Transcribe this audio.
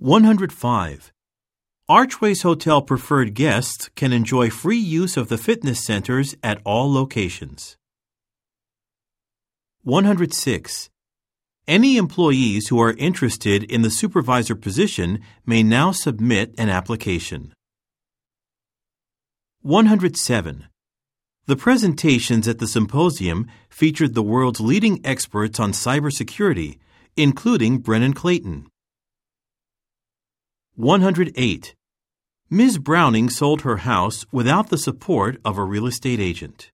105. Archways Hotel preferred guests can enjoy free use of the fitness centers at all locations. 106. Any employees who are interested in the supervisor position may now submit an application. 107. The presentations at the symposium featured the world's leading experts on cybersecurity, including Brennan Clayton. 108. Ms. Browning sold her house without the support of a real estate agent.